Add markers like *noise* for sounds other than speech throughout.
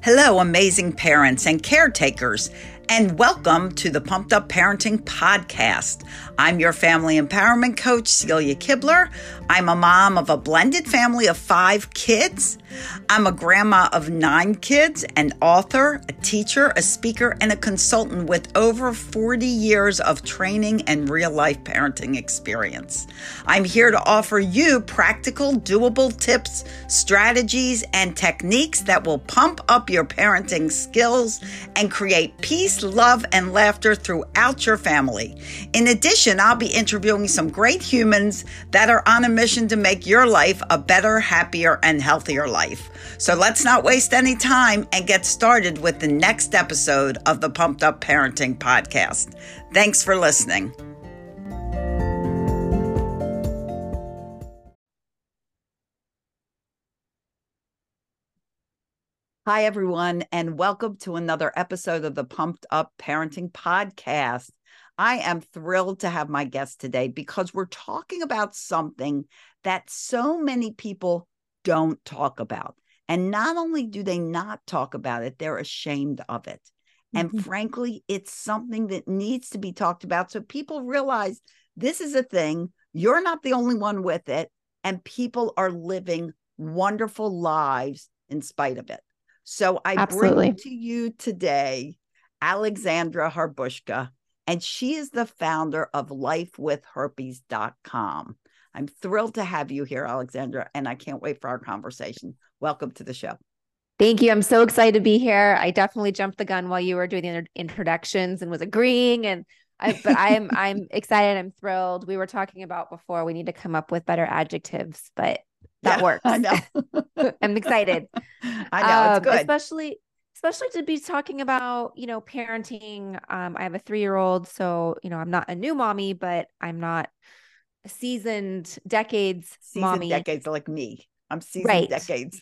Hello, amazing parents and caretakers, and welcome to the Pumped Up Parenting Podcast. I'm your family empowerment coach, Celia Kibler. I'm a mom of a blended family of five kids. I'm a grandma of nine kids, an author, a teacher, a speaker, and a consultant with over 40 years of training and real life parenting experience. I'm here to offer you practical, doable tips, strategies, and techniques that will pump up your parenting skills and create peace, love, and laughter throughout your family. In addition, I'll be interviewing some great humans that are on a mission to make your life a better, happier, and healthier life. So let's not waste any time and get started with the next episode of the Pumped Up Parenting Podcast. Thanks for listening. Hi, everyone, and welcome to another episode of the Pumped Up Parenting Podcast. I am thrilled to have my guest today because we're talking about something that so many people don't talk about. And not only do they not talk about it, they're ashamed of it. And mm-hmm. frankly, it's something that needs to be talked about so people realize this is a thing. You're not the only one with it. And people are living wonderful lives in spite of it. So I Absolutely. bring to you today Alexandra Harbushka, and she is the founder of lifewithherpes.com. I'm thrilled to have you here, Alexandra, and I can't wait for our conversation. Welcome to the show. Thank you. I'm so excited to be here. I definitely jumped the gun while you were doing the introductions and was agreeing and I, but I am *laughs* I'm excited. I'm thrilled. We were talking about before we need to come up with better adjectives, but that yeah, works. I know. *laughs* I'm excited. *laughs* I know it's um, good, especially especially to be talking about you know parenting. Um, I have a three year old, so you know I'm not a new mommy, but I'm not a seasoned decades seasoned mommy. Decades like me. I'm seasoned right. decades.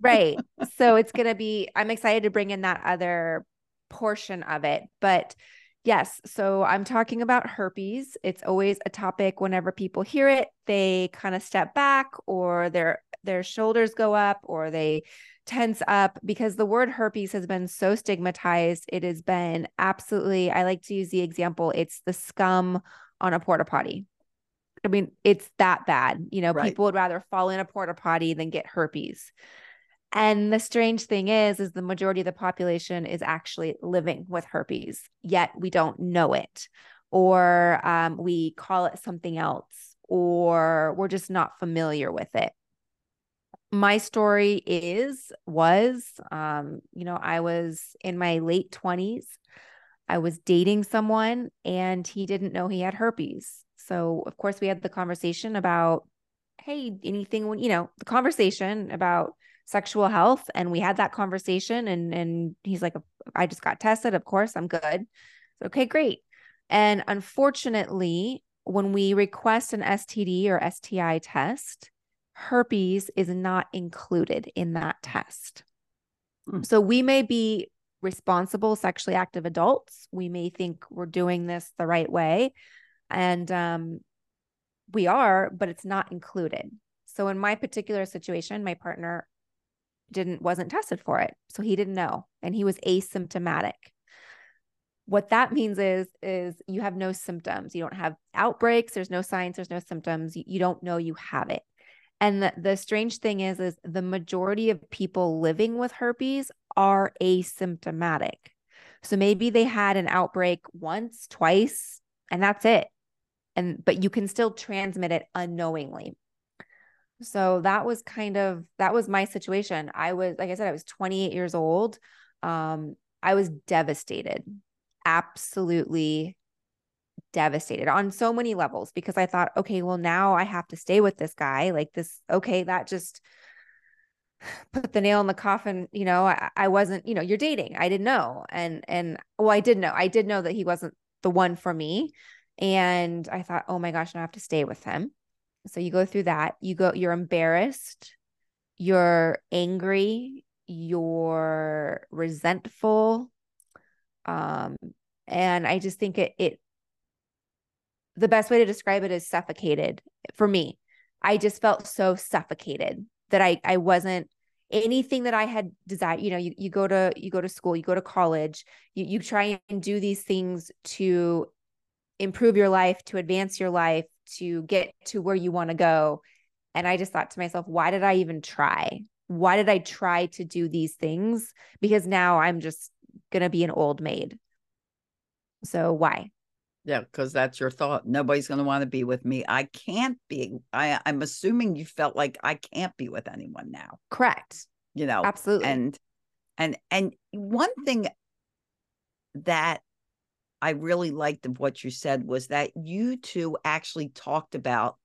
right. *laughs* So it's gonna be. I'm excited to bring in that other portion of it, but Yes. So I'm talking about herpes. It's always a topic whenever people hear it, they kind of step back or their their shoulders go up or they tense up because the word herpes has been so stigmatized. It has been absolutely I like to use the example it's the scum on a porta potty. I mean, it's that bad. You know, right. people would rather fall in a porta potty than get herpes. And the strange thing is, is the majority of the population is actually living with herpes, yet we don't know it, or um, we call it something else, or we're just not familiar with it. My story is, was, um, you know, I was in my late 20s. I was dating someone and he didn't know he had herpes. So, of course, we had the conversation about, hey, anything you know, the conversation about, sexual health and we had that conversation and and he's like I just got tested of course I'm good. So, okay great. And unfortunately when we request an STD or STI test herpes is not included in that test. Mm. so we may be responsible sexually active adults. We may think we're doing this the right way and um we are but it's not included. So in my particular situation my partner didn't wasn't tested for it. So he didn't know and he was asymptomatic. What that means is is you have no symptoms. You don't have outbreaks. There's no signs. There's no symptoms. You, you don't know you have it. And the, the strange thing is is the majority of people living with herpes are asymptomatic. So maybe they had an outbreak once twice and that's it. And but you can still transmit it unknowingly so that was kind of that was my situation. I was like I said I was 28 years old. Um I was devastated. Absolutely devastated on so many levels because I thought, okay, well now I have to stay with this guy. Like this okay, that just *sighs* put the nail in the coffin, you know, I, I wasn't, you know, you're dating. I didn't know. And and well, I did know. I did know that he wasn't the one for me. And I thought, oh my gosh, now I have to stay with him. So you go through that. You go, you're embarrassed, you're angry, you're resentful. Um, and I just think it it the best way to describe it is suffocated for me. I just felt so suffocated that I I wasn't anything that I had desired, you know, you, you go to you go to school, you go to college, you you try and do these things to improve your life, to advance your life, to get to where you want to go. And I just thought to myself, why did I even try? Why did I try to do these things? Because now I'm just going to be an old maid. So why? Yeah, because that's your thought. Nobody's going to want to be with me. I can't be. I, I'm assuming you felt like I can't be with anyone now. Correct. You know, absolutely. And and and one thing that I really liked of what you said was that you two actually talked about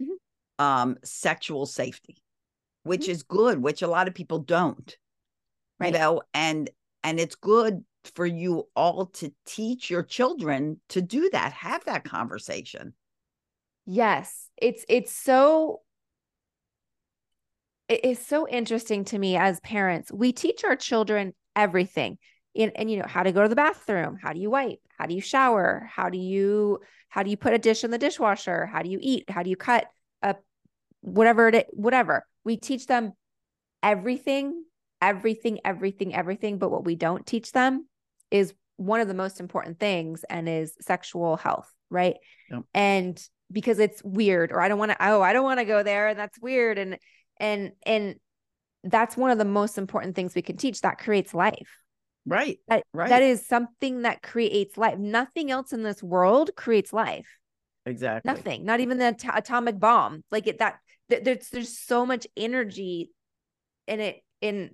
mm-hmm. um, sexual safety, which mm-hmm. is good, which a lot of people don't. Right. You know, and and it's good for you all to teach your children to do that, have that conversation. Yes, it's it's so it is so interesting to me as parents. We teach our children everything in, and you know how to go to the bathroom how do you wipe how do you shower how do you how do you put a dish in the dishwasher how do you eat how do you cut a whatever it whatever. We teach them everything everything everything everything but what we don't teach them is one of the most important things and is sexual health right? Yep. and because it's weird or i don't want to oh i don't want to go there and that's weird. And and and that's one of the most important things we can teach that creates life Right. That, right. That is something that creates life. Nothing else in this world creates life. Exactly. Nothing. Not even the atomic bomb. Like it that th- there's there's so much energy in it in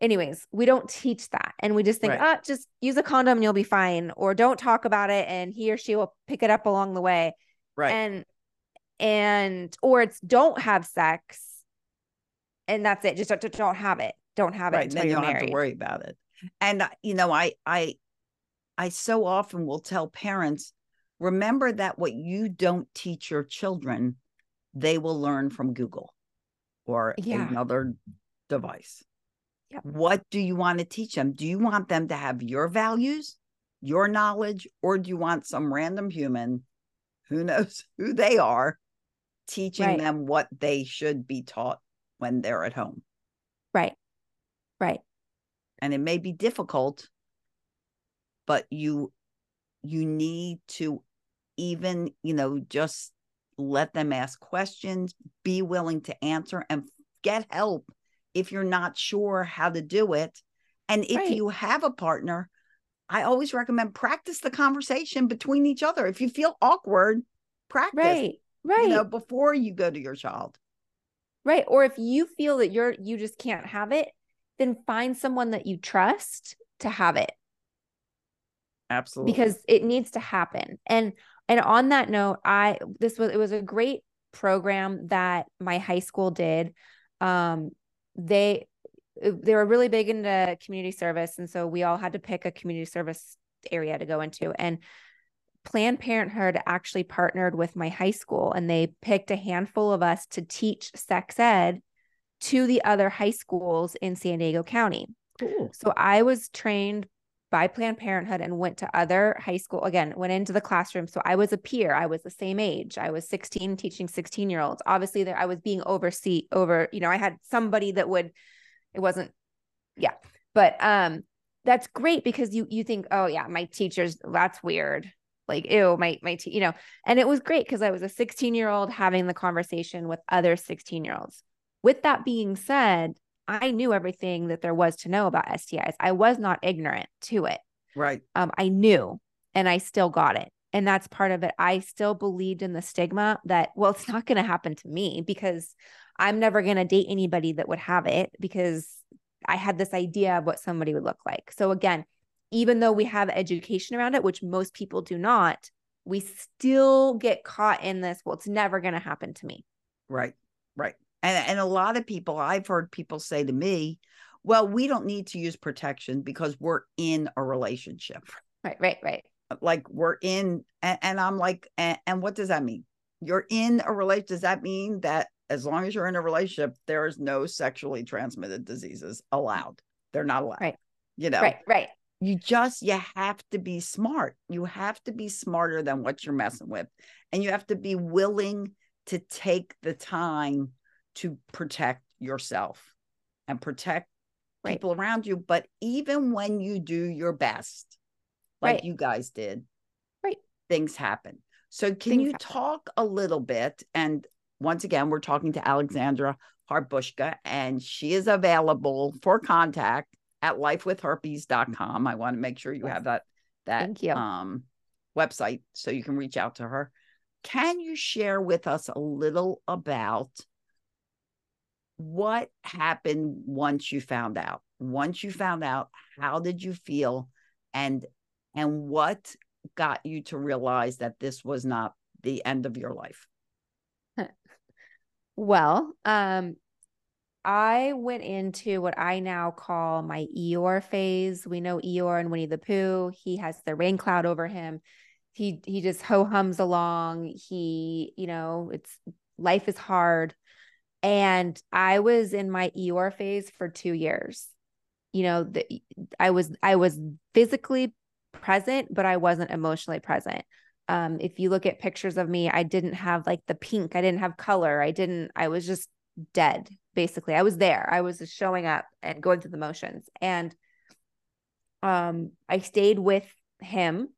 anyways, we don't teach that. And we just think, right. oh, just use a condom and you'll be fine. Or don't talk about it and he or she will pick it up along the way. Right. And and or it's don't have sex and that's it. Just don't, don't have it. Don't have it. Right. Then you don't married. have to worry about it and uh, you know i i i so often will tell parents remember that what you don't teach your children they will learn from google or yeah. another device yep. what do you want to teach them do you want them to have your values your knowledge or do you want some random human who knows *laughs* who they are teaching right. them what they should be taught when they're at home right right and it may be difficult but you you need to even you know just let them ask questions be willing to answer and get help if you're not sure how to do it. And if right. you have a partner i always recommend practice the conversation between each other. If you feel awkward practice right right. you know before you go to your child. Right or if you feel that you're you just can't have it then find someone that you trust to have it. Absolutely. Because it needs to happen. And and on that note, I this was it was a great program that my high school did. Um they they were really big into community service and so we all had to pick a community service area to go into and Planned Parenthood actually partnered with my high school and they picked a handful of us to teach sex ed to the other high schools in San Diego County. Cool. So I was trained by Planned Parenthood and went to other high school again, went into the classroom. So I was a peer. I was the same age. I was 16 teaching 16 year olds. Obviously there I was being oversee over, you know, I had somebody that would, it wasn't, yeah. But um that's great because you you think, oh yeah, my teachers, that's weird. Like, ew, my my te-, you know, and it was great because I was a 16 year old having the conversation with other 16 year olds. With that being said, I knew everything that there was to know about STIs. I was not ignorant to it. Right. Um, I knew and I still got it. And that's part of it. I still believed in the stigma that, well, it's not going to happen to me because I'm never going to date anybody that would have it because I had this idea of what somebody would look like. So, again, even though we have education around it, which most people do not, we still get caught in this, well, it's never going to happen to me. Right. Right. And, and a lot of people, I've heard people say to me, well, we don't need to use protection because we're in a relationship. Right, right, right. Uh, like we're in, and, and I'm like, and, and what does that mean? You're in a relationship. Does that mean that as long as you're in a relationship, there is no sexually transmitted diseases allowed? They're not allowed. Right. You know, right, right. You just, you have to be smart. You have to be smarter than what you're messing with. And you have to be willing to take the time to protect yourself and protect Right. people around you. But even when you do your best, like Right. you guys did, Right. things happen. So, can Things you happen. talk a little bit? And once again, we're talking to Alexandra Harbushka, and she is available for contact at lifewithherpes.com. I want to make sure you have that that Thank you. um website so you can reach out to her. Can you share with us a little about what happened once you found out? Once you found out, how did you feel and and what got you to realize that this was not the end of your life? *laughs* Well, um, I went into what I now call my Eeyore phase. We know Eeyore and Winnie the Pooh. He has the rain cloud over him. He he just ho hums along. He, you know, it's life is hard. And I was in my Eeyore phase for two years. You know, the, I was I was physically present, but I wasn't emotionally present. Um, if you look at pictures of me, I didn't have like the pink, I didn't have color, I didn't, I was just dead, basically. I was there, I was just showing up and going through the motions. And um, I stayed with him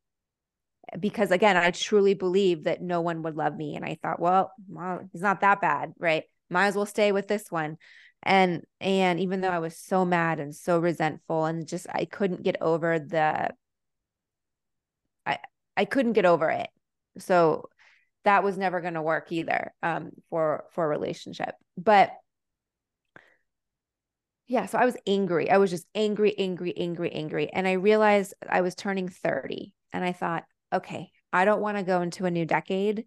because again, I truly believed that no one would love me. And I thought, well, well, he's not that bad, right? Might as well stay with this one. And and even though I was so mad and so resentful and just I couldn't get over the I I couldn't get over it. So that was never going to work either um for for a relationship. But yeah, so I was angry. I was just angry, angry, angry, angry. And I realized I was turning 30 and I thought, okay, I don't want to go into a new decade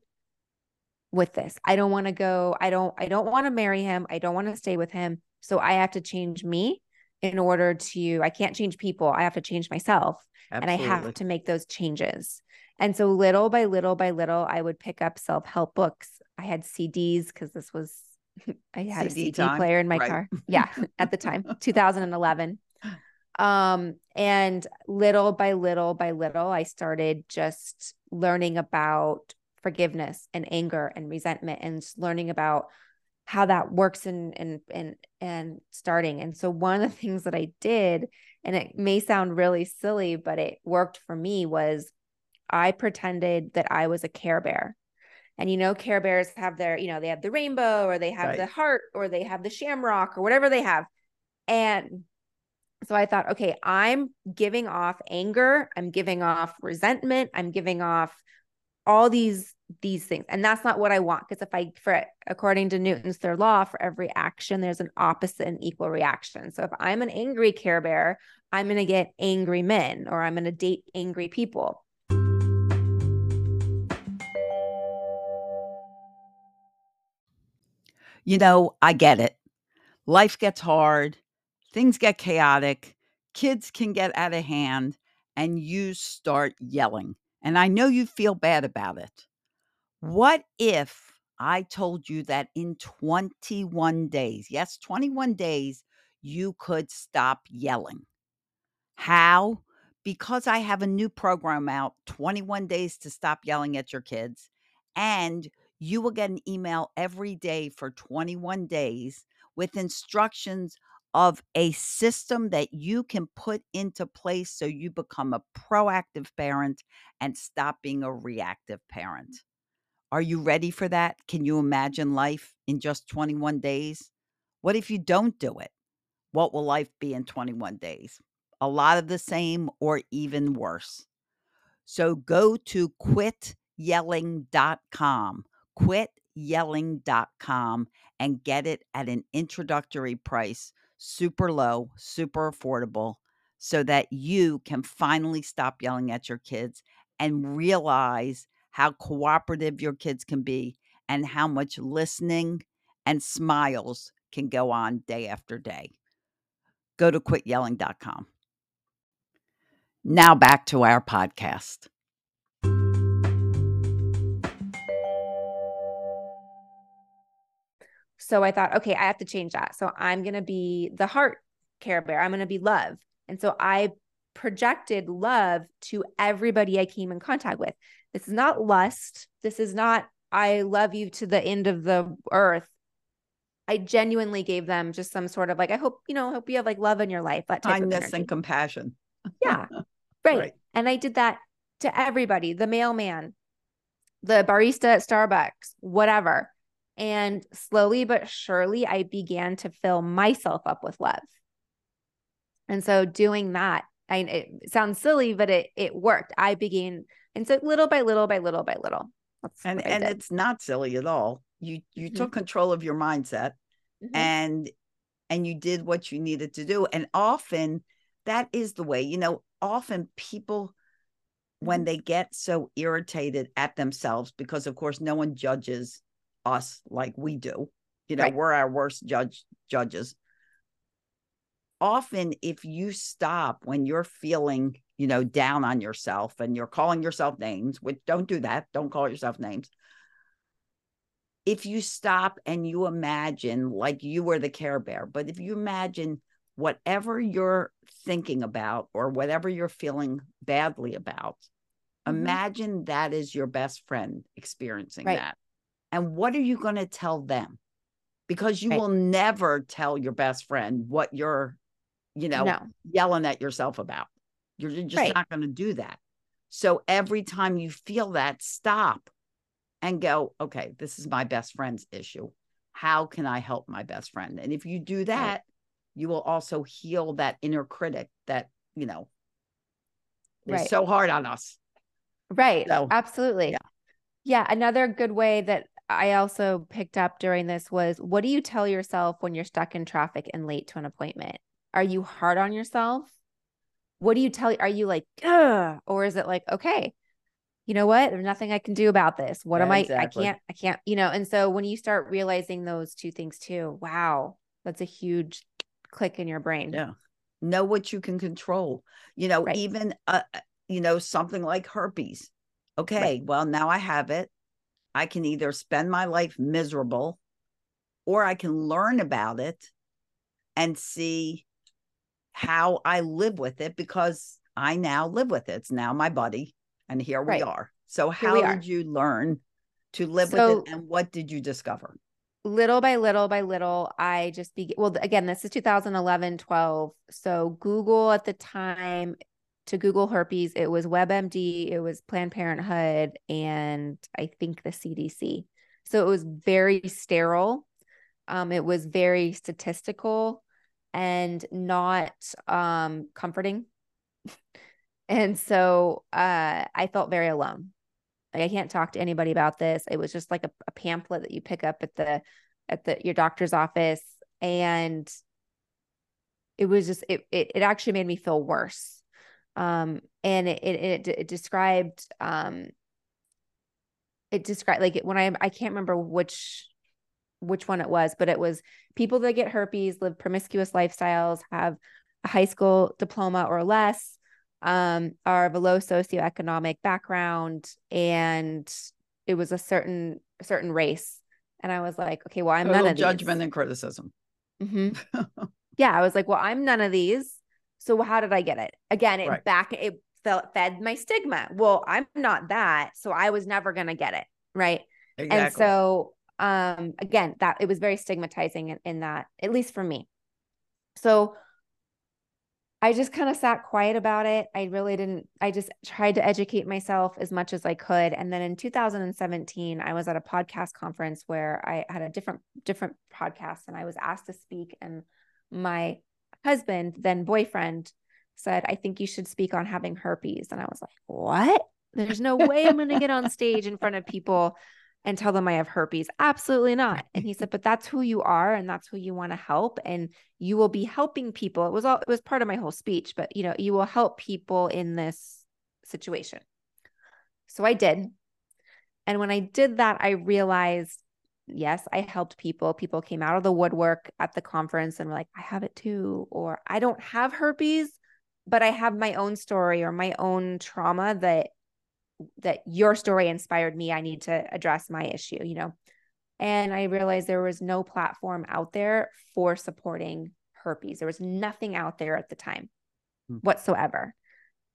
with this. I don't want to go I don't I don't want to marry him. I don't want to stay with him. So I have to change me in order to I can't change people. I have to change myself and I have to make those changes. And so little by little by little, I would pick up self help books. I had CDs because this was, *laughs* I had CD a CD time, player in my right. car. *laughs* Yeah, at the time, 2011. Um, and little by little by little, I started just learning about forgiveness and anger and resentment and learning about how that works and and and and starting. And so one of the *laughs* things that I did, and it may sound really silly, but it worked for me was I pretended that I was a care bear. And you know, care bears have their, you know, they have the rainbow or they have Right. the heart or they have the shamrock or whatever they have. And so I thought, okay, I'm giving off anger, I'm giving off resentment, I'm giving off all these these things. And that's not what I want because if I for according to Newton's third law, for every action there's an opposite and equal reaction. So if I'm an angry care bear, I'm going to get angry men or I'm going to date angry people. you know, I get it. Life gets hard, things get chaotic, kids can get out of hand, and you start yelling. And I know you feel bad about it. What if I told you that in 21 days, yes, 21 days, you could stop yelling? How? Because I have a new program out 21 days to stop yelling at your kids. And you will get an email every day for 21 days with instructions of a system that you can put into place so you become a proactive parent and stop being a reactive parent. Are you ready for that? Can you imagine life in just 21 days? What if you don't do it? What will life be in 21 days? A lot of the same or even worse. So go to quityelling.com, quityelling.com, and get it at an introductory price, super low, super affordable, so that you can finally stop yelling at your kids and realize how cooperative your kids can be and how much listening and smiles can go on day after day. Go to quityelling.com. Now back to our podcast. So I thought, okay, I have to change that. So I'm going to be the heart care bear. I'm going to be love. And so I projected love to everybody I came in contact with. This is not lust. This is not, I love you to the end of the earth. I genuinely gave them just some sort of like, I hope, you know, hope you have like love in your life. That type kindness and compassion. Yeah. *laughs* Right. right. And I did that to everybody, the mailman, the barista at Starbucks, whatever. And slowly but surely, I began to fill myself up with love. And so doing that, I it sounds silly, but it it worked. I began, and so little by little by little by little. and and it's not silly at all. You you mm-hmm. took control of your mindset, mm-hmm. and and you did what you needed to do. And often that is the way. You know, often people when mm-hmm. they get so irritated at themselves because of course no one judges us like we do. You know, right. we're our worst judge judges. Often, if you stop when you're feeling, you know, down on yourself and you're calling yourself names, which don't do that, don't call yourself names. If you stop and you imagine like you were the care bear, but if you imagine whatever you're thinking about or whatever you're feeling badly about, mm-hmm. imagine that is your best friend experiencing right. that. And what are you going to tell them? Because you right. will never tell your best friend what you're, you know, no. yelling at yourself about. You're just right. not going to do that. So every time you feel that, stop and go, okay, this is my best friend's issue. How can I help my best friend? And if you do that, right. you will also heal that inner critic that, you know, is so hard on us. Right. So, Absolutely. Yeah. yeah. Another good way that I also picked up during this was what do you tell yourself when you're stuck in traffic and late to an appointment? Are you hard on yourself? What do you tell? Are you like, Ugh, or is it like, okay, you know what? There's nothing I can do about this. What yeah, am I? Exactly. I can't, I can't, you know. And so when you start realizing those two things too, wow, that's a huge click in your brain. Yeah. Know what you can control. You know, right. even, uh, uh you know, something like herpes. Okay. Right. Well, now I have it. I can either spend my life miserable or I can learn about it and see how I live with it because I now live with it. It's now my buddy. And here right. we are. So, how did you learn to live so, with it and what did you discover? Little by little by little, I just began. Well, again, this is 2011, 12. So, Google at the time to Google herpes, it was WebMD, it was Planned Parenthood, and I think the CDC. So it was very sterile. Um, it was very statistical and not um, comforting. *laughs* and so uh, I felt very alone. Like I can't talk to anybody about this. It was just like a, a pamphlet that you pick up at the at the your doctor's office, and it was just it it, it actually made me feel worse um, and it, it, it described um, it described like when I I can't remember which which one it was, but it was people that get herpes live promiscuous lifestyles, have a high school diploma or less, um, are of a low socioeconomic background, and it was a certain certain race. And I was like, okay, well, I'm none of judgment these. and criticism. Mm-hmm. *laughs* yeah, I was like, well, I'm none of these. So how did I get it? Again, it right. back it felt fed my stigma. Well, I'm not that, so I was never going to get it, right? Exactly. And so um again, that it was very stigmatizing in, in that at least for me. So I just kind of sat quiet about it. I really didn't, I just tried to educate myself as much as I could. And then in 2017, I was at a podcast conference where I had a different, different podcast and I was asked to speak. And my husband, then boyfriend, said, I think you should speak on having herpes. And I was like, What? There's no way I'm going to get on *laughs* stage in front of people and tell them I have herpes. Absolutely not. And he said, But that's who you are and that's who you want to help. And you will be helping people. It was all, it was part of my whole speech, but you know, you will help people in this situation. So I did. And when I did that, I realized yes, I helped people. People came out of the woodwork at the conference and were like, I have it too. Or I don't have herpes, but I have my own story or my own trauma that that your story inspired me. I need to address my issue, you know. And I realized there was no platform out there for supporting herpes. There was nothing out there at the time hmm. whatsoever.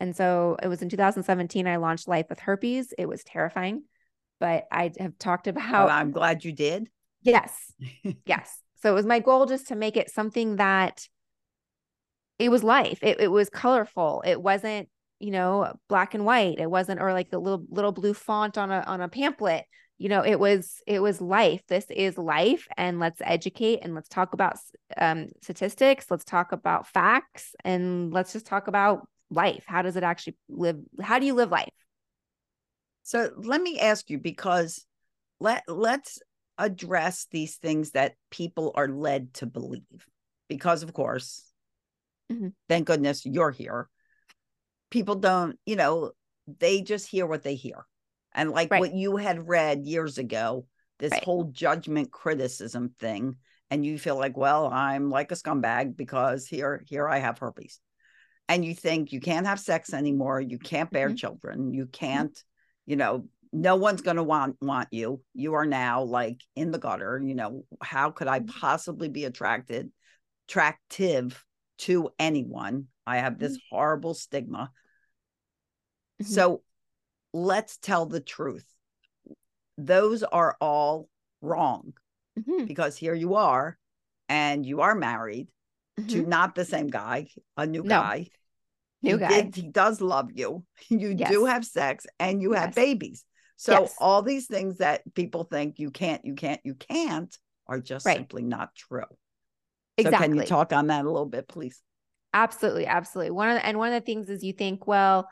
And so it was in 2017 I launched Life with Herpes. It was terrifying but I have talked about. Well, I'm glad you did. Yes. *laughs* yes. So it was my goal just to make it something that it was life. It, it was colorful. It wasn't, you know, black and white. It wasn't, or like a little, little blue font on a, on a pamphlet. You know, it was, it was life. This is life. And let's educate and let's talk about um, statistics. Let's talk about facts and let's just talk about life. How does it actually live? How do you live life? So let me ask you because let let's address these things that people are led to believe because of course mm-hmm. thank goodness you're here people don't you know they just hear what they hear and like right. what you had read years ago this right. whole judgment criticism thing and you feel like well i'm like a scumbag because here here i have herpes and you think you can't have sex anymore you can't bear mm-hmm. children you mm-hmm. can't you know no one's going to want want you you are now like in the gutter you know how could i mm-hmm. possibly be attracted attractive to anyone i have this mm-hmm. horrible stigma mm-hmm. so let's tell the truth those are all wrong mm-hmm. because here you are and you are married to mm-hmm. not the same guy a new no. guy New he guy. Did, he does love you. *laughs* You yes. do have sex and you have babies. So yes. all these things that people think you can't, you can't, you can't are just right. simply not true. Exactly. So can you talk on that a little bit, please? Absolutely, absolutely. One of the, and one of the things is you think, well,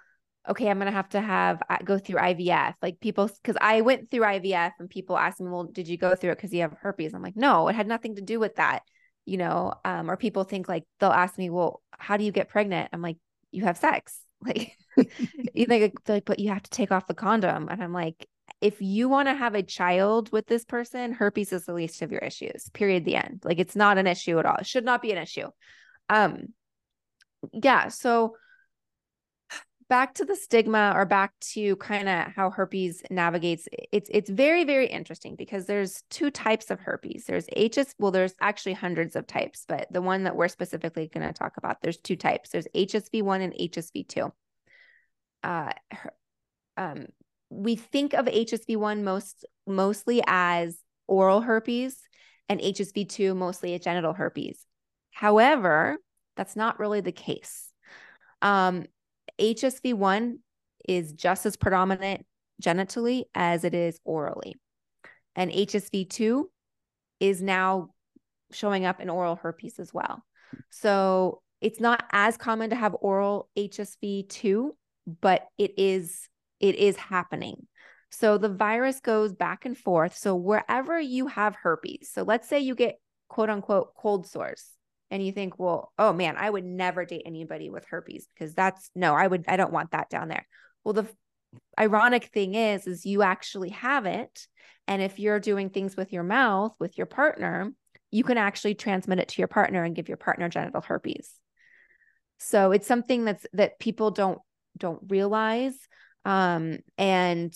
okay, I'm gonna have to have go through IVF. Like people, because I went through IVF, and people ask me, well, did you go through it because you have herpes? I'm like, no, it had nothing to do with that. You know, um, or people think like they'll ask me, well, how do you get pregnant? I'm like, you have sex. *laughs* Like *laughs* you think like, but you have to take off the condom. And I'm like, if you want to have a child with this person, herpes is the least of your issues. Period. The end. Like it's not an issue at all. It should not be an issue. Um, yeah. So back to the stigma or back to kind of how herpes navigates it's it's very very interesting because there's two types of herpes. There's hs well there's actually hundreds of types but the one that we're specifically going to talk about there's two types. There's hsv1 and hsv2 uh um we think of hsv1 most mostly as oral herpes and hsv2 mostly as genital herpes. However that's not really the case. Um HSV1 is just as predominant genitally as it is orally. And HSV2 is now showing up in oral herpes as well. So it's not as common to have oral HSV2, but it is it is happening. So the virus goes back and forth. So wherever you have herpes, so let's say you get quote unquote cold sores and you think, well, oh man, I would never date anybody with herpes because that's no, I would, I don't want that down there. Well, the ironic thing is, is you actually have it. And if you're doing things with your mouth with your partner, you can actually transmit it to your partner and give your partner genital herpes. So it's something that's that people don't don't realize. Um, and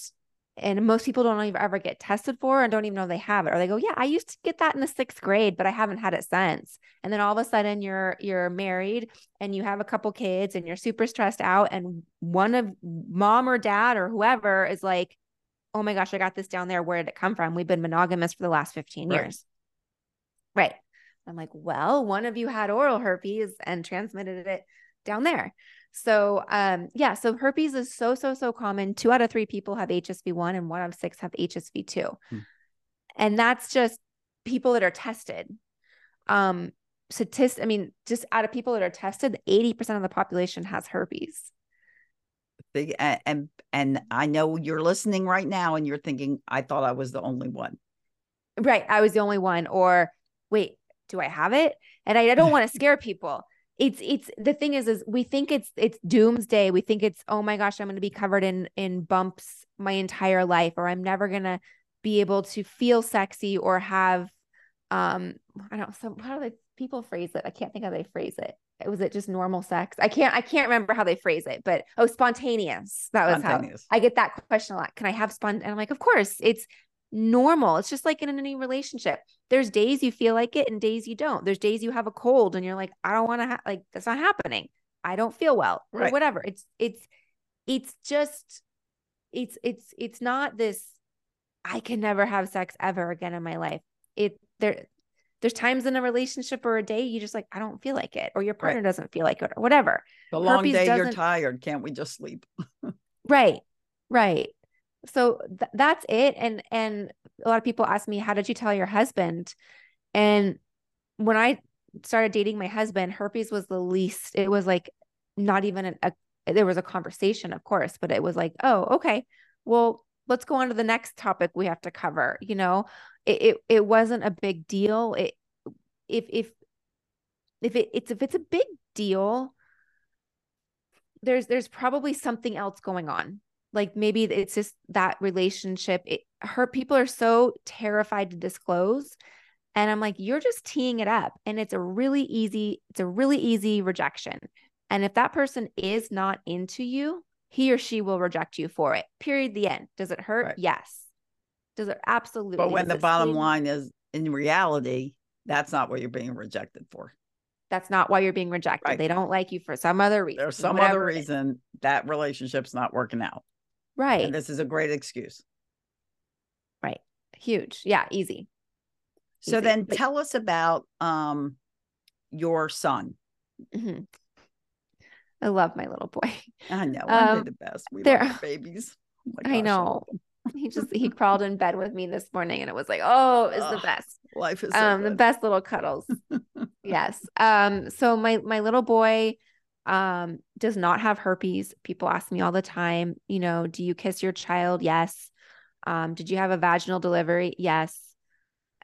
and most people don't even ever get tested for and don't even know they have it or they go yeah i used to get that in the sixth grade but i haven't had it since. And then all of a sudden you're you're married and you have a couple kids and you're super stressed out and one of mom or dad or whoever is like oh my gosh i got this down there. Where did it come from? We've been monogamous for the last 15 right. years. Right. I'm like well one of you had oral herpes and transmitted it down there so, um, yeah, so herpes is so, so, so common. Two out of three people have HSV1 and one out of six have HSV2. Hmm. And that's just people that are tested. Um, statist, I mean, just out of people that are tested, 80% of the population has herpes. Big and and I know you're listening right now and you're thinking, I thought I was the only one. Right. I was the only one. Or wait, do I have it? And I, I don't *laughs* want to scare people it's it's the thing is is we think it's it's doomsday. We think it's oh my gosh i'm going to be covered in in bumps my entire life or i'm never going to be able to feel sexy or have um i don't so how do they people phrase it? I can't think how they phrase it. Was it just normal sex? I can't i can't remember how they phrase it but oh spontaneous. That was spontaneous. how i get that question a lot. Can i have spont and i'm like of course it's normal. It's just like in any relationship. There's days you feel like it and days you don't. There's days you have a cold and you're like, I don't want to have like that's not happening. I don't feel well right. or whatever. It's it's it's just it's it's it's not this I can never have sex ever again in my life. It there there's times in a relationship or a day you just like, I don't feel like it, or your partner right. doesn't feel like it, or whatever. The long Herpes day, you're tired. Can't we just sleep? *laughs* right. Right. So th- that's it. And and a lot of people ask me, how did you tell your husband? And when I started dating my husband, herpes was the least. It was like not even an, a there was a conversation, of course, but it was like, oh, okay, well, let's go on to the next topic we have to cover. You know, it it, it wasn't a big deal. It if if if it, it's if it's a big deal, there's there's probably something else going on. Like maybe it's just that relationship. It hurt. People are so terrified to disclose. And I'm like, you're just teeing it up. And it's a really easy, it's a really easy rejection. And if that person is not into you, he or she will reject you for it. Period. The end. Does it hurt? Right. Yes. Does it absolutely? But when the bottom line is in reality, that's not what you're being rejected for. That's not why you're being rejected. Right. They don't like you for some other reason. There's some other reason that relationship's not working out. Right. And this is a great excuse. Right. Huge. Yeah. Easy. So easy. then tell us about um your son. Mm-hmm. I love my little boy. *laughs* I know. Um, they're the best. We love babies. Oh gosh, I know. he just he *laughs* crawled in bed with me this morning and it was like, oh, it's the best. Life is so um good. the best little cuddles. *laughs* yes. Um, so my my little boy um does not have herpes. People ask me all the time, you know, do you kiss your child? Yes. Um, did you have a vaginal delivery? Yes.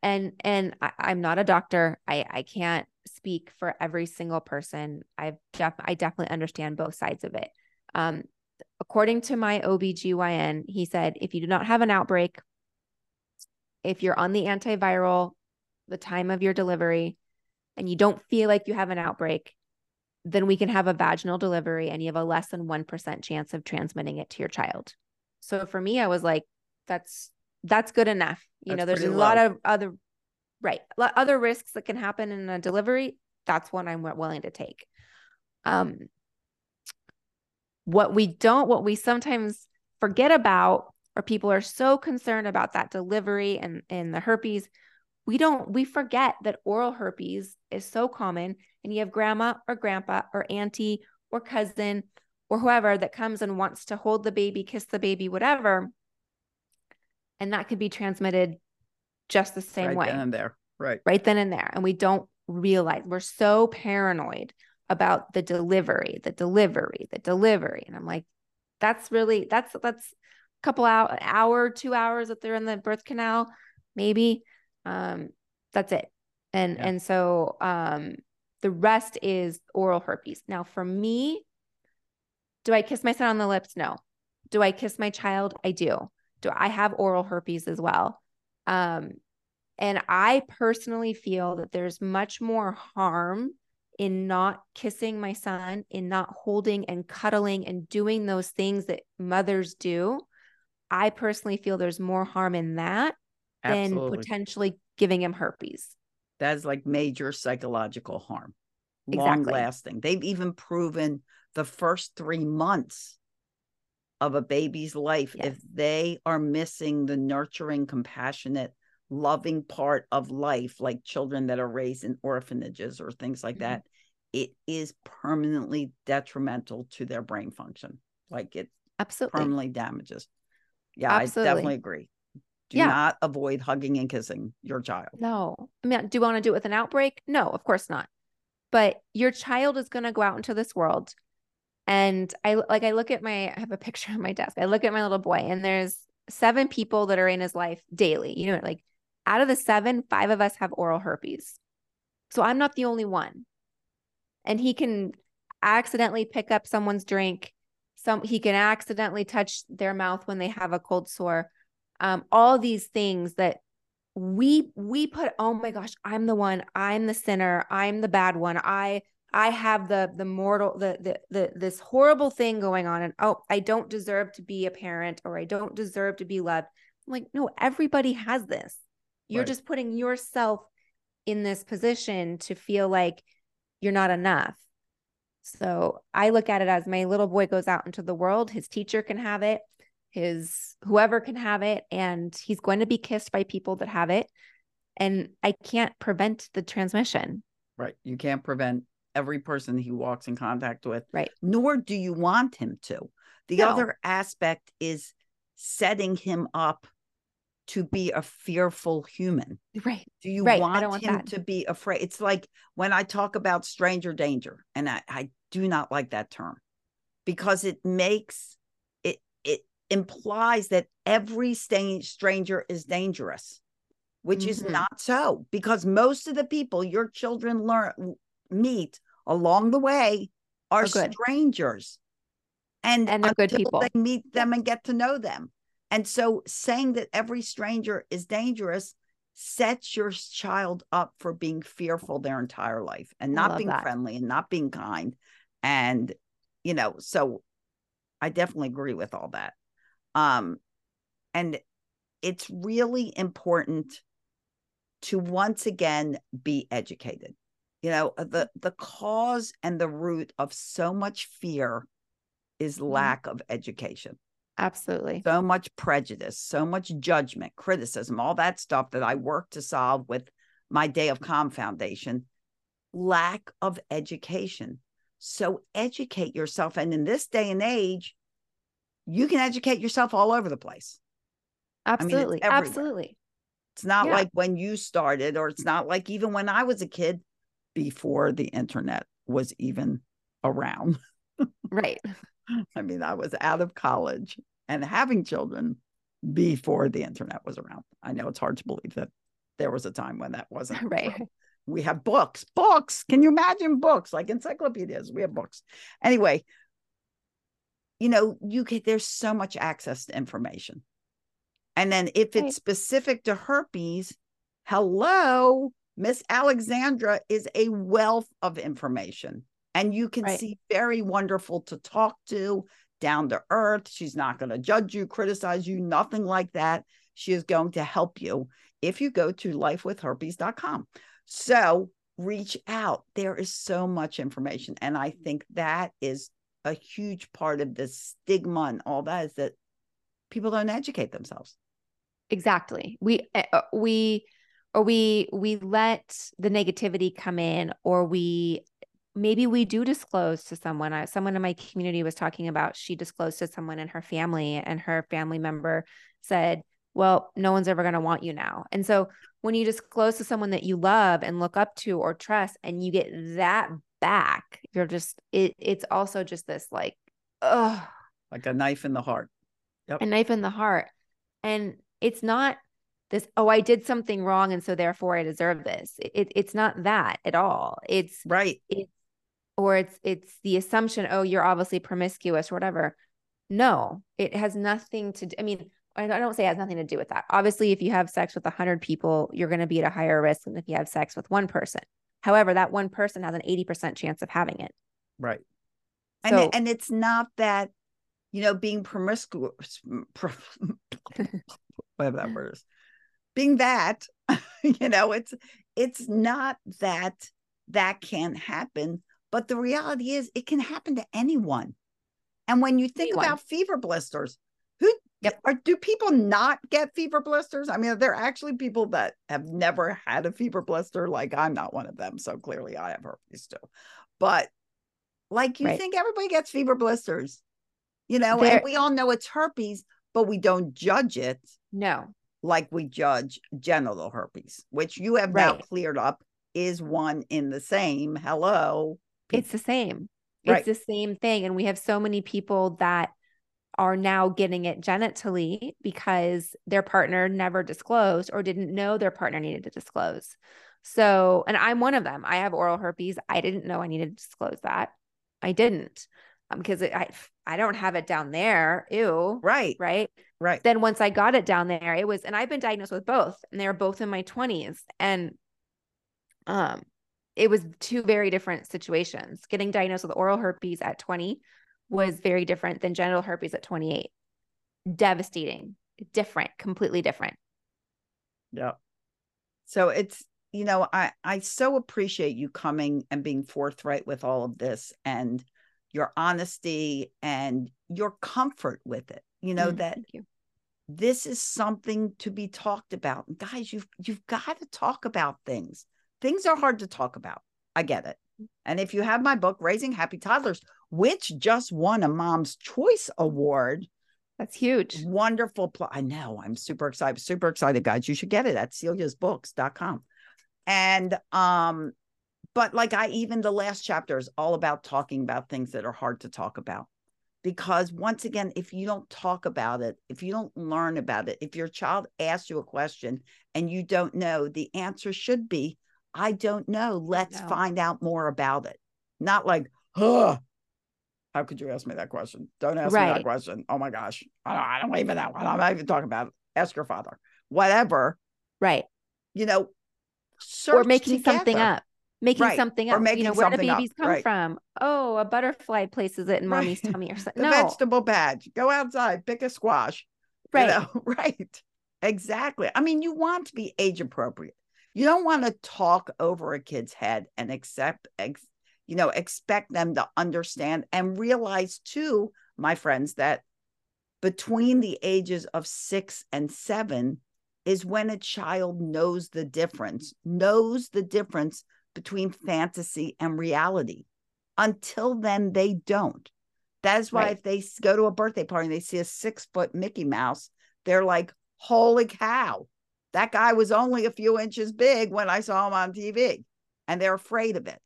And and I, I'm not a doctor. I I can't speak for every single person. I've def- I definitely understand both sides of it. Um, according to my OBGYN, he said if you do not have an outbreak, if you're on the antiviral the time of your delivery and you don't feel like you have an outbreak, then we can have a vaginal delivery and you have a less than 1% chance of transmitting it to your child. So for me, I was like, that's that's good enough. You that's know, there's a low. lot of other right other risks that can happen in a delivery that's what i'm willing to take um what we don't what we sometimes forget about or people are so concerned about that delivery and and the herpes we don't we forget that oral herpes is so common and you have grandma or grandpa or auntie or cousin or whoever that comes and wants to hold the baby kiss the baby whatever and that could be transmitted just the same right way. Right then and there. Right. Right then and there. And we don't realize we're so paranoid about the delivery, the delivery, the delivery. And I'm like, that's really that's that's a couple hour hour, two hours that they're in the birth canal, maybe. Um, that's it. And yeah. and so um the rest is oral herpes. Now for me, do I kiss my son on the lips? No. Do I kiss my child? I do. Do I have oral herpes as well? Um, and I personally feel that there's much more harm in not kissing my son, in not holding and cuddling and doing those things that mothers do. I personally feel there's more harm in that Absolutely. than potentially giving him herpes. That's like major psychological harm, long exactly. lasting. They've even proven the first three months of a baby's life, yes. if they are missing the nurturing, compassionate, loving part of life, like children that are raised in orphanages or things like mm-hmm. that, it is permanently detrimental to their brain function. Like it absolutely permanently damages. Yeah, absolutely. I definitely agree. Do yeah. not avoid hugging and kissing your child. No. I mean, do you want to do it with an outbreak? No, of course not. But your child is going to go out into this world. And I like, I look at my, I have a picture *laughs* on my desk. I look at my little boy, and there's seven people that are in his life daily. You know, like out of the seven, five of us have oral herpes. So I'm not the only one. And he can accidentally pick up someone's drink. Some he can accidentally touch their mouth when they have a cold sore. Um, all these things that we we put oh my gosh i'm the one i'm the sinner i'm the bad one i i have the the mortal the the, the this horrible thing going on and oh i don't deserve to be a parent or i don't deserve to be loved I'm like no everybody has this you're right. just putting yourself in this position to feel like you're not enough. So I look at it as my little boy goes out into the world, his teacher can have it, his whoever can have it, and he's going to be kissed by people that have it. and I can't prevent the transmission. Right. You can't prevent every person he walks in contact with. Right. Nor do you want him to. The No. other aspect is setting him up to be a fearful human. Right. Do you Right, want, want him that. to be afraid? It's like when I talk about stranger danger, and I, I do not like that term because it makes implies that every stranger is dangerous, which is Mhm. not so because most of the people your children learn meet along the way are good. strangers. And, And they're good people. They meet them and get to know them. And so saying that every stranger is dangerous sets your child up for being fearful their entire life and not being that. friendly and not being kind. And, you know, so I definitely agree with all that. Um, and it's really important to once again be educated. You know, uh, the the cause and the root of so much fear is Mm-hmm. lack of education Absolutely. so much prejudice, so much judgment, criticism, all that stuff that I work to solve with my Day of Calm Foundation, lack of education. So educate yourself. And in this day and age, you can educate yourself all over the place. mean, it's Absolutely. Absolutely. It's not Yeah. like when you started, or it's not like even when I was a kid before the internet was even around. Right. *laughs* I mean, I was out of college and having children before the internet was around. I know it's hard to believe that there was a time when that wasn't *laughs* Right. We have books, books. Can you imagine books like encyclopedias? We have books. Anyway, you know, you get there's so much access to information. And then if it's Right. specific to herpes, hello, Miss Alexandra is a wealth of information. And you can Right. see very wonderful to talk to, down to earth. She's not going to judge you, criticize you, nothing like that. She is going to help you if you go to lifewithherpes.com. So reach out. There is so much information. And I think that is a huge part of the stigma and all that is that people don't educate themselves. Exactly. We uh, uh, we or we we let the negativity come in or we maybe we do disclose to someone. I, someone in my community was talking about she disclosed to someone in her family and her family member said, "Well, no one's ever going to want you now." And so when you disclose to someone that you love and look up to or trust and you get that back, you're just it it's also just this like oh Like a knife in the heart. a knife in the heart. And it's not this, oh, I did something wrong and so therefore I deserve this. It, it- it's not that at all. It's Right. it's or it's it's the assumption, oh, you're obviously promiscuous or whatever. No, it has nothing to do. I mean, I don't say it has nothing to do with that. Obviously, if you have sex with a hundred people, you're going to be at a higher risk than if you have sex with one person. However, that one person has an 80% chance of having it. Right. And So- it- and it's not that, you know, being promiscuous, pro- *laughs* whatever that word is, being that, *laughs* you know, it's it's not that that can't happen, but the reality is it can happen to anyone. And when you think Anyone. about fever blisters, who Yep. are do people not get fever blisters? I mean, there are actually people that have never had a fever blister. Like I'm not one of them, so clearly I have herpes too. But like you Right. think everybody gets fever blisters, you know, There- and we all know it's herpes, but we don't judge it No, like we judge genital herpes, which you have now cleared up is one in the same. Hello. it's the same. Right. It's the same thing. And we have so many people that are now getting it genitally because their partner never disclosed or didn't know their partner needed to disclose. So, and I'm one of them. I have oral herpes. I didn't know I needed to disclose that. I didn't um, because it, I I don't have it down there. Ew. Right. Right. Right. Then once I got it down there, it was, and I've been diagnosed with both, and they were both in my 20s. And um, it was two very different situations. Getting diagnosed with oral herpes at 20 was very different than genital herpes at 28. Devastating, different, completely different. Yeah. So it's, you know, I I so appreciate you coming and being forthright with all of this and your honesty and your comfort with it. You know Mm, that you. this is something to be talked about. And guys, you've you've got to talk about things. Things are hard to talk about. I get it. And if you have my book, Raising Happy Toddlers, which just won a Mom's Choice Award. That's huge. Wonderful. Pl- I know. I'm super excited. Super excited, guys. You should get it at celiasbooks.com. And um, but like I even the last chapter is all about talking about things that are hard to talk about. Because once again, if you don't talk about it, if you don't learn about it, if your child asks you a question and you don't know, the answer should be, I don't know. Let's find out more about it. Not like, huh, how could you ask me that question? Don't ask right. me that question. Oh my gosh. I don't, I don't even know. I'm not even talking about it. Ask your father. Whatever. Right. You know, or making together. something up. Making right. something up. you know, where do babies up. come right. from? Oh, a butterfly places it in mommy's tummy or *laughs* something. the no. vegetable badge. Go outside, pick a squash. Right. You know? *laughs* right. Exactly. I mean, you want to be age appropriate. You don't want to talk over a kid's head and accept, ex, you know, expect them to understand and realize too, my friends, that between the ages of six and seven is when a child knows the difference, knows the difference between fantasy and reality. Until then, they don't. That is why right. if they go to a birthday party and they see a six foot Mickey Mouse, they're like, holy cow, that guy was only a few inches big when I saw him on TV. And they're afraid of it.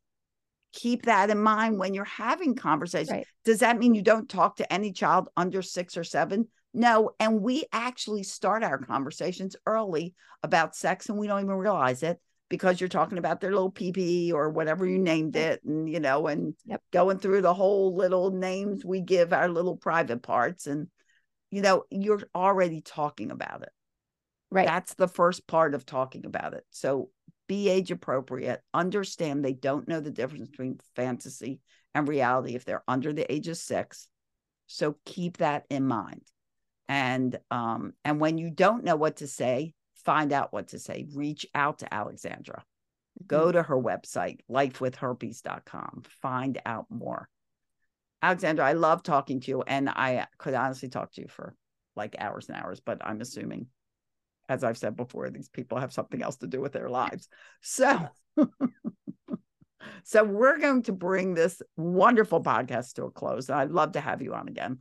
Keep that in mind when you're having conversations. Right. Does that mean you don't talk to any child under six or seven? No. And we actually start our conversations early about sex and we don't even realize it because you're talking about their little PP or whatever you mm-hmm. named it, and you know, and yep. going through the whole little names we give our little private parts, and you know, you're already talking about it. Right. That's the first part of talking about it. So be age appropriate, understand they don't know the difference between fantasy and reality if they're under the age of six. So keep that in mind. And um, and when you don't know what to say, find out what to say. Reach out to Alexandra. Go mm-hmm. to her website, lifewithherpes.com. Find out more. Alexandra, I love talking to you. And I could honestly talk to you for like hours and hours, but I'm assuming, as I've said before, these people have something else to do with their lives. So, *laughs* so we're going to bring this wonderful podcast to a close. I'd love to have you on again.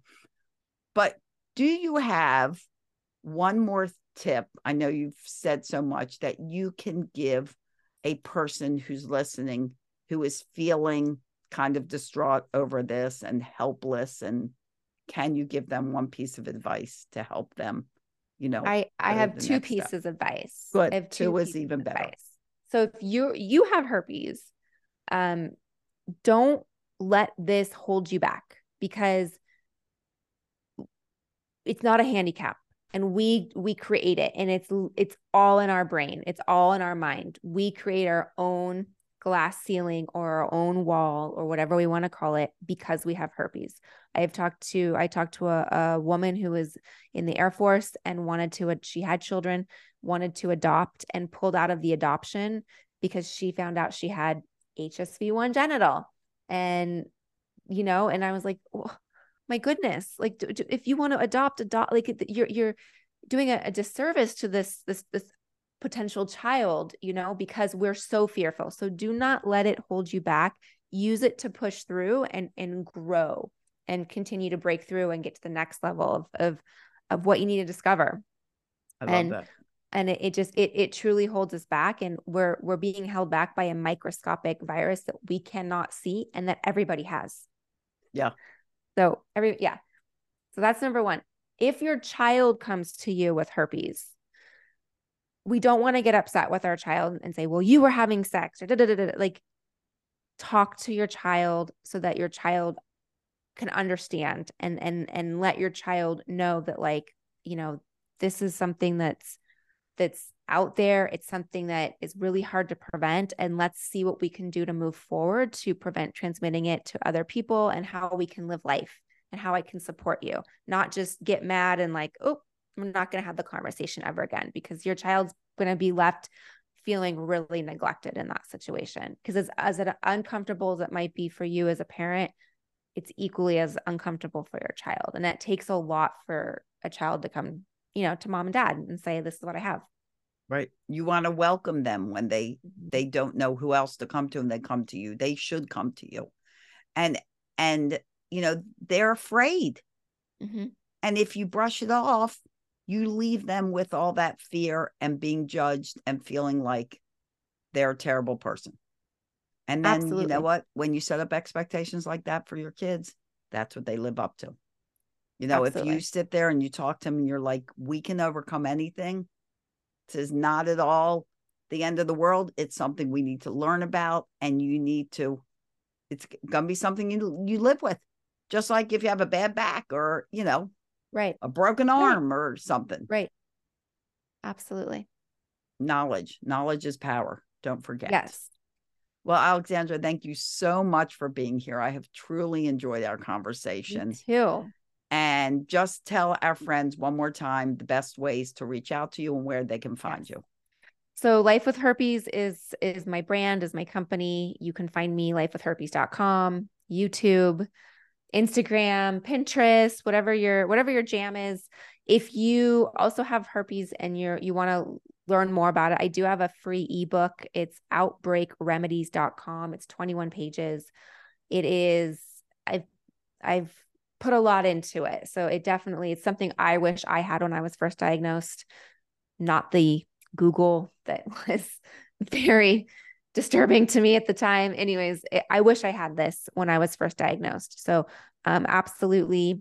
But do you have one more tip? I know you've said so much that you can give a person who's listening who is feeling kind of distraught over this and helpless and can you give them one piece of advice to help them you know i i have two pieces step. of advice good I have two, two is even better advice. so if you you have herpes um don't let this hold you back because it's not a handicap and we we create it and it's it's all in our brain it's all in our mind we create our own glass ceiling or our own wall or whatever we want to call it because we have herpes. I've talked to i talked to a, a woman who was in the air force and wanted to she had children wanted to adopt and pulled out of the adoption because she found out she had hsv1 genital. And you know and i was like oh, my goodness like do, do, if you want to adopt adopt like you're you're doing a, a disservice to this this this potential child you know because we're so fearful. So do not let it hold you back. Use it to push through and and grow and continue to break through and get to the next level of of of what you need to discover. I love and, that. and it, it just it it truly holds us back and we're we're being held back by a microscopic virus that we cannot see and that everybody has. Yeah. So every yeah. So that's number one. If your child comes to you with herpes, we don't want to get upset with our child and say, well, you were having sex or da, da, da, like talk to your child so that your child can understand and and and let your child know that like, you know, this is something that's that's out there. It's something that is really hard to prevent. And let's see what we can do to move forward to prevent transmitting it to other people and how we can live life and how I can support you, not just get mad and like, oh, I'm not going to have the conversation ever again because your child's going to be left feeling really neglected in that situation. Because as, as uncomfortable as it might be for you as a parent, it's equally as uncomfortable for your child. And that takes a lot for a child to come you know, to mom and dad and say, this is what I have. Right. You want to welcome them when they Mm-hmm. they don't know who else to come to and they come to you. They should come to you. And and you know, they're afraid. Mhm. And if you brush it off, you leave them with all that fear and being judged and feeling like they're a terrible person. And then you know what? When you set up expectations like that for your kids, that's what they live up to. You know, if you sit there and you talk to them and you're like, we can overcome anything, this is not at all the end of the world. It's something we need to learn about and you need to, it's gonna be something you you live with. Just like if you have a bad back or, you know, Right. a broken Right. arm or something. Right. Absolutely. Knowledge. Knowledge is power. Don't forget. Yes. Well, Alexandra, thank you so much for being here. I have truly enjoyed our Me conversation. too. And just tell our friends one more time the best ways to reach out to you and where they can find Yes. you. So Life with Herpes is is my brand, is my company. You can find me lifewithherpes.com, YouTube, Instagram, Pinterest, whatever your whatever your jam is. If you also have herpes and you're you want to learn more about it, I do have a free ebook. It's outbreakremedies.com. It's 21 pages. It is I've I've put a lot into it. So it definitely it's something I wish I had when I was first diagnosed, not the Google that *laughs* was very disturbing to me at the time. Anyways, it, I wish I had this when I was first diagnosed. So, um, absolutely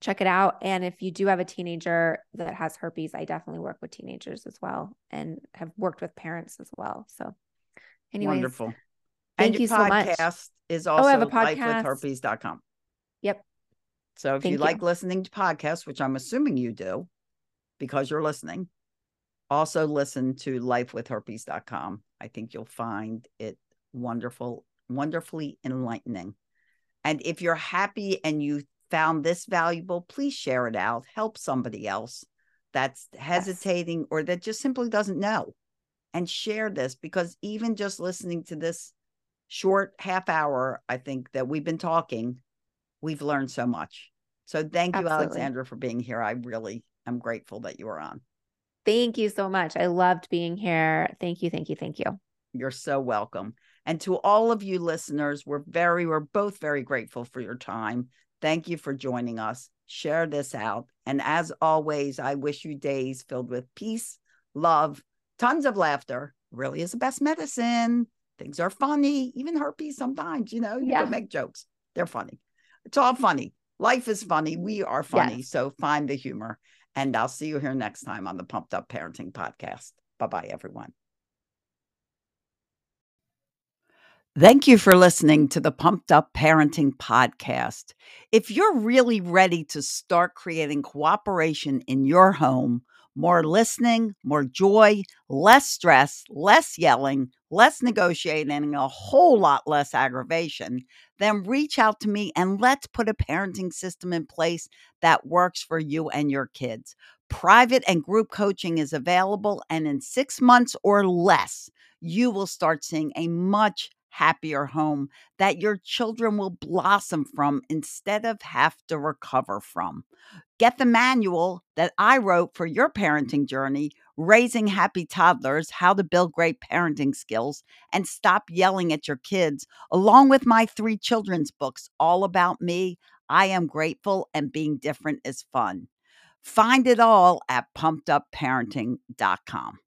check it out. And if you do have a teenager that has herpes, I definitely work with teenagers as well and have worked with parents as well. So, anyways, Wonderful. thank and you so much. podcast is I also have a podcast. lifewithherpes.com. Yep. So if Thank you you. like listening to podcasts, which I'm assuming you do because you're listening, also listen to lifewithherpes.com. I think you'll find it wonderful, wonderfully enlightening. And if you're happy and you found this valuable, please share it out. Help somebody else that's hesitating or that just simply doesn't know. And share this because even just listening to this short half hour, I think that we've been talking, we've learned so much. So thank you, Absolutely. Alexandra, for being here. I really am grateful that you were on. Thank you so much. I loved being here. Thank you. Thank you. Thank you. You're so welcome. And to all of you listeners, we're very, we're both very grateful for your time. Thank you for joining us. Share this out. And as always, I wish you days filled with peace, love, tons of laughter. Really is the best medicine. Things are funny, even herpes sometimes, you know, you Yeah. can make jokes. They're funny. It's all funny. Life is funny. We are funny. Yes. So find the humor. And I'll see you here next time on the Pumped Up Parenting Podcast. Bye bye, everyone. Thank you for listening to the Pumped Up Parenting Podcast. If you're really ready to start creating cooperation in your home, more listening, more joy, less stress, less yelling, less negotiating, and a whole lot less aggravation, then reach out to me and let's put a parenting system in place that works for you and your kids. Private and group coaching is available, and in six months or less, you will start seeing a much happier home that your children will blossom from instead of have to recover from. Get the manual that I wrote for your parenting journey, Raising Happy Toddlers How to Build Great Parenting Skills and Stop Yelling at Your Kids, along with my three children's books, All About Me, I Am Grateful, and Being Different is Fun. Find it all at pumpedupparenting.com.